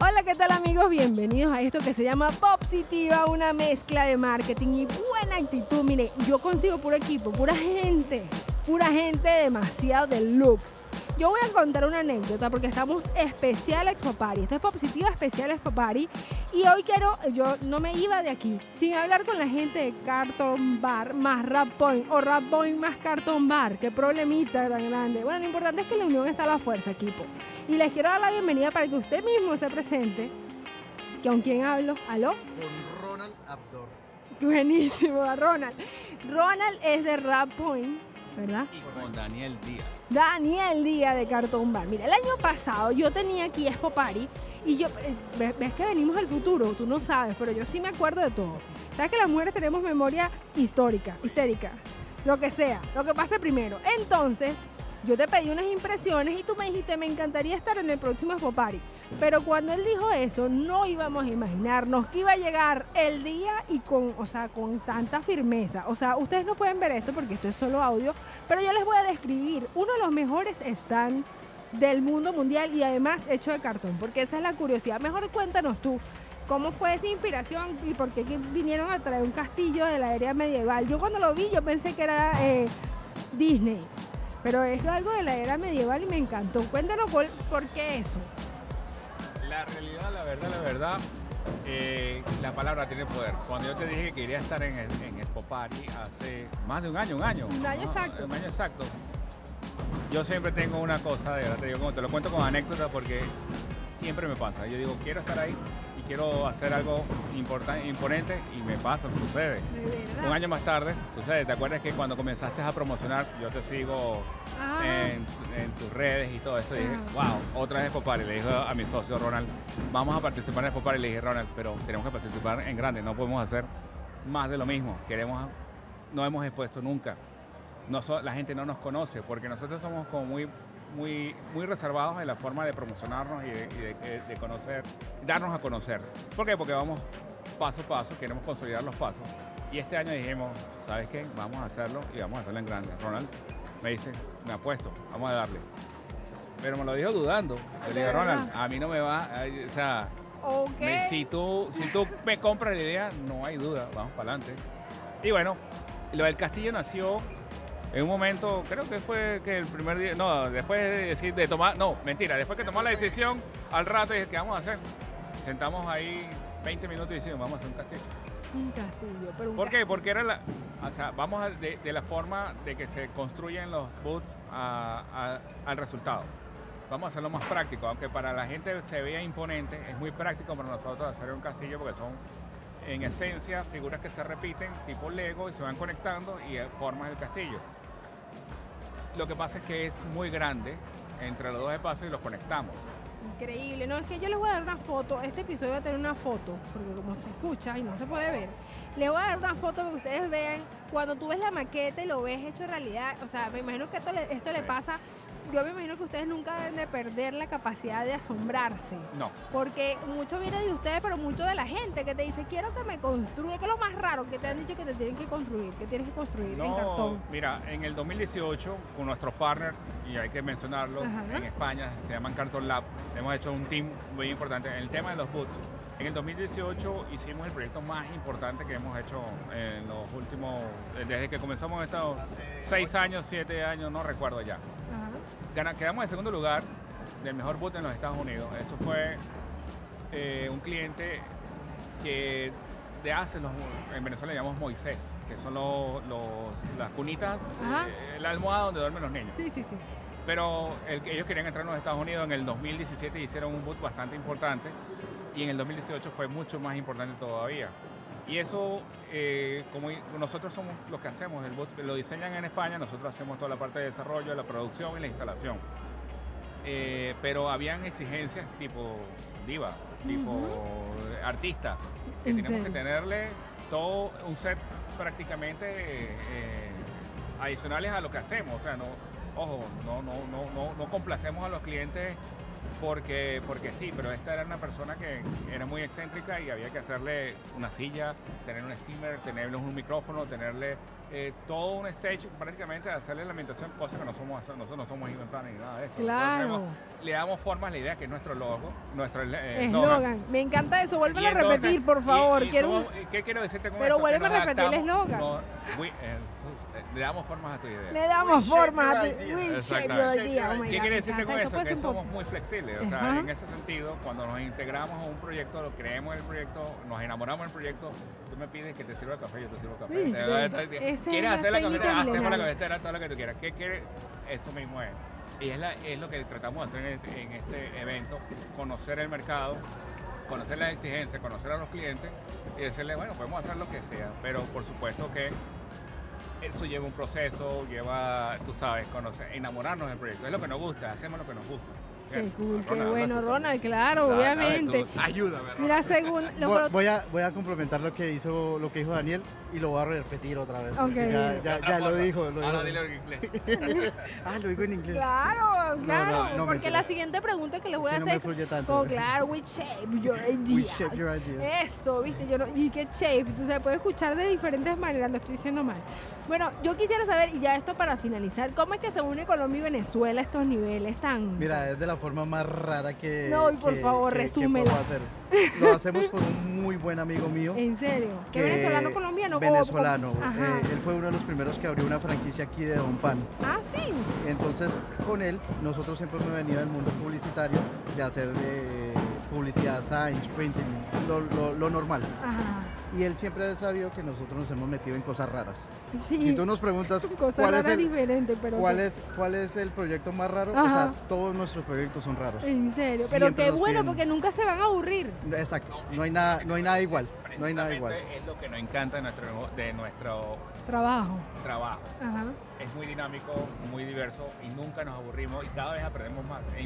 Hola, ¿qué tal amigos? Bienvenidos a esto que se llama Popsitiva, una mezcla de marketing y buena actitud. Mire, yo consigo puro equipo, pura gente, pura gente demasiado deluxe. Yo voy a contar una anécdota porque estamos especial Expo Party. Esto es Popsitiva especial Expo Party. Y hoy quiero, yo no me iba de aquí sin hablar con la gente de Carton Bar más Rap Point o Rap Point más Carton Bar. Qué problemita tan grande. Bueno, lo importante es que la unión está a la fuerza, equipo. Y les quiero dar la bienvenida para que usted mismo se presente. ¿Con quién hablo? ¿Aló? Con Ronald Abdor. Buenísimo, Ronald. Ronald es de Rap Point, ¿verdad? Y con Daniel Díaz. Daniel Díaz de Cartón Bar. Mira, el año pasado yo tenía aquí Expo Party y yo, eh, ves, ves que venimos del futuro, tú no sabes, pero yo sí me acuerdo de todo. Sabes que las mujeres tenemos memoria histórica, histérica, lo que sea, lo que pase primero. Entonces, yo te pedí unas impresiones y tú me dijiste, me encantaría estar en el próximo Expo Party. Pero cuando él dijo eso, no íbamos a imaginarnos que iba a llegar el día y con, o sea, con tanta firmeza. O sea, ustedes no pueden ver esto porque esto es solo audio, pero yo les voy a describir uno de los mejores stands del mundo mundial y además hecho de cartón, porque esa es la curiosidad. Mejor cuéntanos tú. ¿Cómo fue esa inspiración y por qué vinieron a traer un castillo de la era medieval? Yo cuando lo vi yo pensé que era eh, Disney, pero es algo de la era medieval y me encantó. Cuéntanos por, por qué eso. La realidad, la verdad, la verdad, eh, la palabra tiene poder. Cuando yo te dije que iría a estar en, el- en Expo Party hace más de un año, un año. Un año ¿no? exacto. Un año exacto. Yo siempre tengo una cosa, de verdad, te, digo, como te lo cuento con anécdota porque siempre me pasa. Yo digo, quiero estar ahí y quiero hacer algo importante, imponente y me pasa, sucede. Un año más tarde, sucede. ¿Te acuerdas que cuando comenzaste a promocionar, yo te sigo Ah. en, en tus redes y todo esto? Y dije, wow, otra vez Popari. Le dije a mi socio Ronald, vamos a participar en Popari. Le dije, Ronald, pero tenemos que participar en grande, no podemos hacer más de lo mismo. Queremos, no hemos expuesto nunca. No so- la gente no nos conoce porque nosotros somos como muy, muy, muy reservados en la forma de promocionarnos y de, y de- de- de conocer, darnos a conocer. ¿Por qué? Porque vamos paso a paso, queremos consolidar los pasos. Y este año dijimos, ¿sabes qué? Vamos a hacerlo y vamos a hacerlo en grande. Ronald me dice, me apuesto, vamos a darle. Pero me lo dijo dudando. Le dije, ¿De Ronald, a mí no me va, o sea, Ok. me- si, tú, si tú me compras la idea, no hay duda, vamos para adelante. Y bueno, lo del castillo nació en un momento, creo que fue que el primer día, no, después de decir, de tomar, no, mentira, después que tomó la decisión, al rato dije, ¿qué vamos a hacer? Sentamos ahí 20 minutos y decimos, vamos a hacer un castillo. Un castillo, pero un ¿Por qué? Porque era la, o sea, vamos a- de, de la forma de que se construyen los boots a- a- al resultado. Vamos a hacerlo más práctico, aunque para la gente se vea imponente, es muy práctico para nosotros hacer un castillo porque son, en esencia, figuras que se repiten, tipo Lego, y se van conectando y forman el castillo. Lo que pasa es que es muy grande entre los dos espacios y los conectamos. Increíble. No, es que yo les voy a dar una foto. Este episodio va a tener una foto, porque como se escucha y no se puede ver, les voy a dar una foto para que ustedes vean. Cuando tú ves la maqueta y lo ves hecho realidad, o sea, me imagino que esto le, esto le pasa. Yo me imagino que ustedes nunca deben de perder la capacidad de asombrarse. No, Porque mucho viene de ustedes, pero mucho de la gente que te dice, quiero que me construya. ¿Qué es lo más raro que te han dicho que te tienen que construir? Que tienes que construir en cartón. mira, en el 2018 con nuestros partners, y hay que mencionarlo, Ajá. en España se llaman Carton Lab, hemos hecho un team muy importante en el tema de los boots. En el 2018 hicimos el proyecto más importante que hemos hecho en los últimos, desde que comenzamos estos seis años, siete años, no recuerdo ya. Gana- quedamos en segundo lugar del mejor boot en los Estados Unidos. Eso fue eh, un cliente que de hace, los, en Venezuela le llamamos Moisés, que son los, los- las cunitas, eh, la almohada donde duermen los niños. Sí, sí, sí. Pero el ellos querían entrar en los Estados Unidos en el 2017 hicieron un boot bastante importante y en el 2018 fue mucho más importante todavía. Y eso, eh, como nosotros somos los que hacemos, el boot lo diseñan en España, nosotros hacemos toda la parte de desarrollo, la producción y la instalación. Eh, pero habían exigencias tipo diva, tipo artista, que ¿En teníamos que tenerle todo un set prácticamente eh, adicionales a lo que hacemos. O sea, no, ojo, no, no, no, no, no complacemos a los clientes porque, porque sí, pero esta era una persona que era muy excéntrica y había que hacerle una silla, tener un steamer, tenerle un micrófono, tenerle eh, todo un stage prácticamente de hacerle la ambientación, cosa que no somos, nosotros no somos event ni nada de esto. Claro. tenemos- le damos forma a la idea que es nuestro logo, nuestro eh, Eslogan. Me encanta eso. Vuelve Y a repetir, por favor. y Quiero un- ¿Qué quiero decirte con Pero vuelve a repetir el eslogan. no, we- eh, le damos formas a tu idea. Le damos We shape forma a tu idea. Oh my ¿Qué God, quiere me decirte con eso? Que somos muy flexibles. O sea, en ese sentido, cuando nos integramos a un proyecto, lo creemos en el proyecto, nos enamoramos del proyecto, tú me pides que te sirva el café, yo te sirvo el café. Viste, ¿Quieres hacer la cafetera? Hacemos la cafetera, todo lo que tú quieras. ¿Qué quieres? Eso mismo es. Y es, la- es lo que tratamos de hacer en este, en este evento, conocer el mercado, conocer las exigencias, conocer a los clientes y decirle, bueno, podemos hacer lo que sea, pero por supuesto que eso lleva un proceso, lleva, tú sabes, conocer, enamorarnos del proyecto. Es lo que nos gusta, hacemos lo que nos gusta. Qué cool, qué bueno, Ronald, claro, Dale, obviamente. tú, ayúdame, Ronald. Mira, según lo Voy, voy a, voy a complementar lo que hizo lo que dijo Daniel y lo voy a repetir otra vez. Ok. porque Ya, ya, ya lo dijo. Lo Ahora dijo. dilo en inglés. ah, lo digo en inglés. Claro, claro, no, no, porque la siguiente pregunta que les voy a Sí, no me hacer tanto. con claro, we shape your We ideas. shape your ideas. Eso, viste, yo no, y que shape, tú se puede escuchar de diferentes maneras, lo estoy diciendo mal. Bueno, yo quisiera saber, y ya esto para finalizar, ¿cómo es que se une Colombia y Venezuela a estos niveles tan... Mira, es de la forma más rara que. No, y por que- favor, que- resúmela. hacer. Lo hacemos por un muy buen amigo mío. ¿En serio? ¿Qué que- venezolano colombiano? ¿O- Venezolano. Eh, él fue uno de los primeros que abrió una franquicia aquí de Don Pan. Ah, sí. Entonces, con él, nosotros siempre hemos venido del mundo publicitario, de hacer eh, publicidad, science, printing, lo, lo- lo normal. Ajá. Y él siempre ha sabido que nosotros nos hemos metido en cosas raras. Sí. Si tú nos preguntas cuál es, el, diferente, pero... cuál, es, cuál es el proyecto más raro, o sea, todos nuestros proyectos son raros. En serio, pero qué bueno, porque nunca se van a aburrir. Exacto, no hay nada, no hay nada igual. No hay nada igual. Es lo que nos encanta de nuestro, de nuestro Trabajo. trabajo. Ajá. Es muy dinámico, muy diverso y nunca nos aburrimos y cada vez aprendemos más. Es,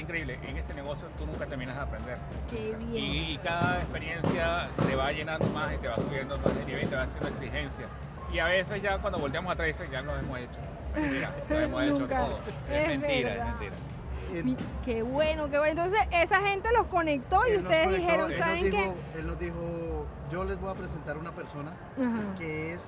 increíble, en este negocio tú nunca terminas de aprender. Qué bien. Y, y cada experiencia te va llenando más y te va subiendo más de nivel y te va haciendo exigencia. Y a veces ya cuando volteamos atrás dices, ya lo hemos hecho. Mira, lo hemos hecho todo. Es Es, mentira, verdad. es mentira. Qué bueno, qué bueno. Entonces, esa gente los conectó y ustedes conectó, dijeron, él nos ¿saben dijo- qué? Él nos dijo, yo les voy a presentar una persona Ajá. que es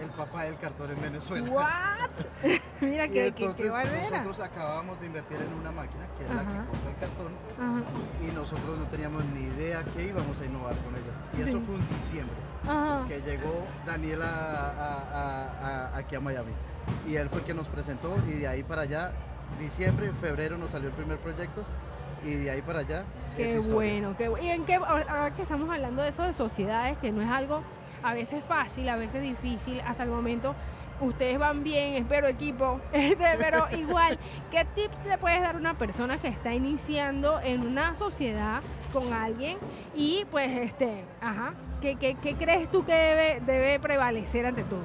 el papá del cartón en Venezuela. ¿What? Mira qué, entonces qué barbera. nosotros acabamos de invertir en una máquina que es la que corta el cartón Ajá. y nosotros no teníamos ni idea que íbamos a innovar con ella. Y eso fue un diciembre que llegó Daniela a- a- a- aquí a Miami y él fue el que nos presentó y de ahí para allá, diciembre, en febrero nos salió el primer proyecto y de ahí para allá. Qué bueno, qué bueno. Y en qué, ahora que estamos hablando de eso de sociedades, que no es algo a veces fácil, a veces difícil, hasta el momento ustedes van bien, espero equipo, este, pero igual, ¿qué tips le puedes dar a una persona que está iniciando en una sociedad con alguien y pues este, ajá, ¿qué, qué, qué crees tú que debe, debe prevalecer ante todo?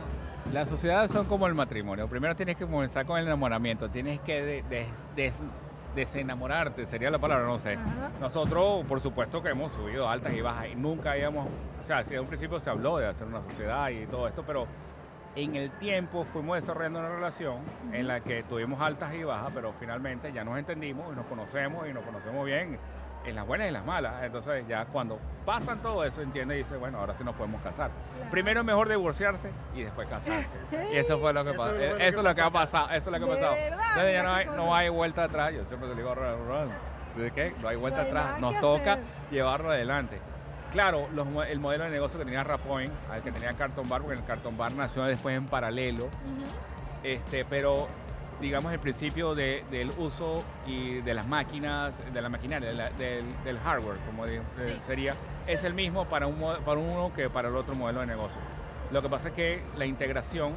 Las sociedades son como el matrimonio. Primero tienes que comenzar con el enamoramiento. Tienes que de- de- des- desenamorarte, sería la palabra, no sé. Ajá. Nosotros, por supuesto que hemos subido altas y bajas y nunca habíamos, o sea, si de un principio se habló de hacer una sociedad y todo esto, pero en el tiempo fuimos desarrollando una relación en la que tuvimos altas y bajas, pero finalmente ya nos entendimos y nos conocemos y nos conocemos bien en las buenas y en las malas. Entonces ya cuando pasan todo eso, entiende y dice, bueno, ahora sí nos podemos casar. Claro. Primero es mejor divorciarse y después casarse. Sí. Y eso fue lo que Eso pasó. lo Eso, que es lo que ha pasado. Eso es lo que ha pasado. verdad, Entonces ya no hay, no hay vuelta atrás. Yo siempre le digo a Ron, ¿de qué? No hay vuelta No hay atrás. Nos toca hacer. llevarlo adelante. Claro, los el modelo de negocio que tenía Rapoint, al que tenía Carton Bar, porque el Carton Bar nació después en paralelo, este, pero digamos el principio de- del uso y de las máquinas, de la maquinaria, de la- del, del hardware, como eh, Sí. sería, es el mismo para, un, para uno que para el otro modelo de negocio. Lo que pasa es que la integración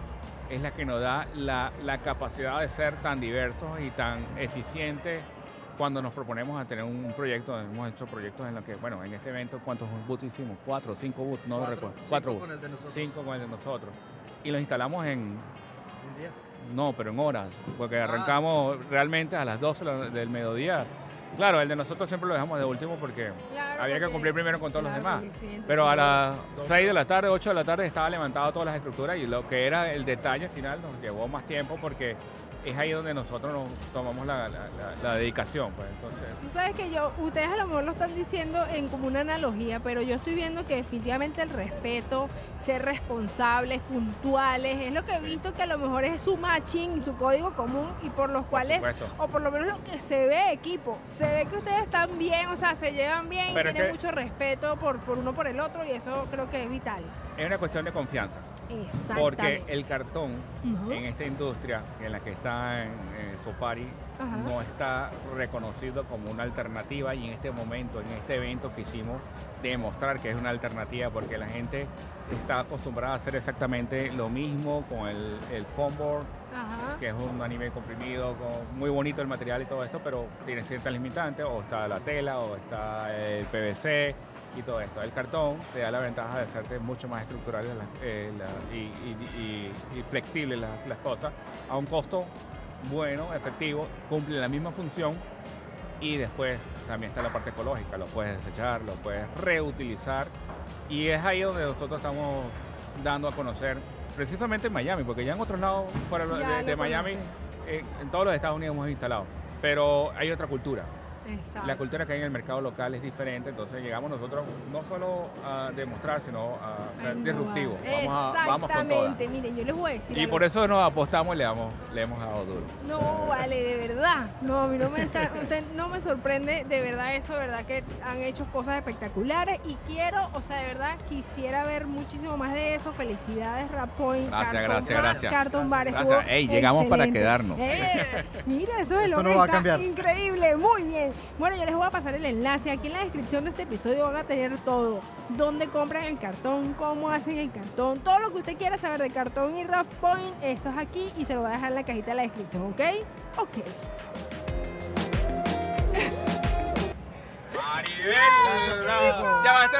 es la que nos da la, la capacidad de ser tan diversos y tan eficientes cuando nos proponemos a tener un proyecto. Hemos hecho proyectos en los que, bueno, en este evento, ¿cuántos booths hicimos? Cuatro, cinco booths, no lo Cuatro, recuerdo. cinco Cuatro con booths. el de nosotros. Cinco con el de nosotros. Y los instalamos en, Un día. no, pero en horas, porque Ah. arrancamos realmente a las 12 la- del mediodía Claro, el de nosotros siempre lo dejamos de último porque Claro, había que cumplir primero con todos claro, los demás. Pero a las 6 de la tarde, 8 de la tarde estaba levantado todas las estructuras y lo que era el detalle final nos llevó más tiempo porque es ahí donde nosotros nos tomamos la, la- la- la dedicación. Pues entonces, Tú sabes que yo, ustedes a lo mejor lo están diciendo en como una analogía, pero yo estoy viendo que definitivamente el respeto, ser responsables, puntuales, es lo que he visto que a lo mejor es su matching y su código común y por los cuales, supuesto. o por lo menos lo que se ve equipo, se ve que ustedes están bien, o sea, se llevan bien, y tienen que- mucho respeto por, por uno por el otro y eso creo que es vital. es una cuestión de confianza. Exactamente. Porque el cartón en esta industria en la que está en, en Sopari Ajá. no está reconocido como una alternativa y en este momento, en este evento quisimos demostrar que es una alternativa porque la gente está acostumbrada a hacer exactamente lo mismo con el, el foam board, Ajá. que es un anime comprimido, con- muy bonito el material y todo esto, pero tiene ciertas limitantes, o está la tela, o está el PVC y todo esto. El cartón te da la ventaja de hacerte mucho más estructurales las- eh, la- y, y- y- y flexibles las, las cosas a un costo bueno, efectivo, cumple la misma función y después también está la parte ecológica, lo puedes desechar, lo puedes reutilizar y es ahí donde nosotros estamos dando a conocer precisamente en Miami, porque ya en otros lados fuera de, Miami, en, en todos los Estados Unidos hemos instalado, pero hay otra cultura. Exacto. La cultura que hay en el mercado local es diferente, entonces llegamos nosotros no solo a demostrar, sino a ser Ay, no disruptivos. va. Vamos, a, vamos con todas. Exactamente, miren, yo les voy a decir Y algo. por eso nos apostamos y le, damos, le hemos dado duro. No, vale, de verdad. No, a mí no me, está- usted no me sorprende de verdad eso, de verdad que han hecho cosas espectaculares y quiero, o sea, de verdad quisiera ver muchísimo más de eso. Felicidades, Rapoint. Gracias, Carton gracias, Bar, gracias. Carton Bar Gracias. Ey, llegamos para quedarnos. Eh, mira, eso es lo no que va a cambiar. increíble, muy bien. Bueno, yo les voy a pasar el enlace. Aquí en la descripción de este episodio van a tener todo. Dónde compran el cartón, cómo hacen el cartón, todo lo que usted quiera saber de cartón y Rapoint, eso es aquí y se lo voy a dejar en la cajita de la descripción, ¿ok? Ok. Maribel, ya va a estar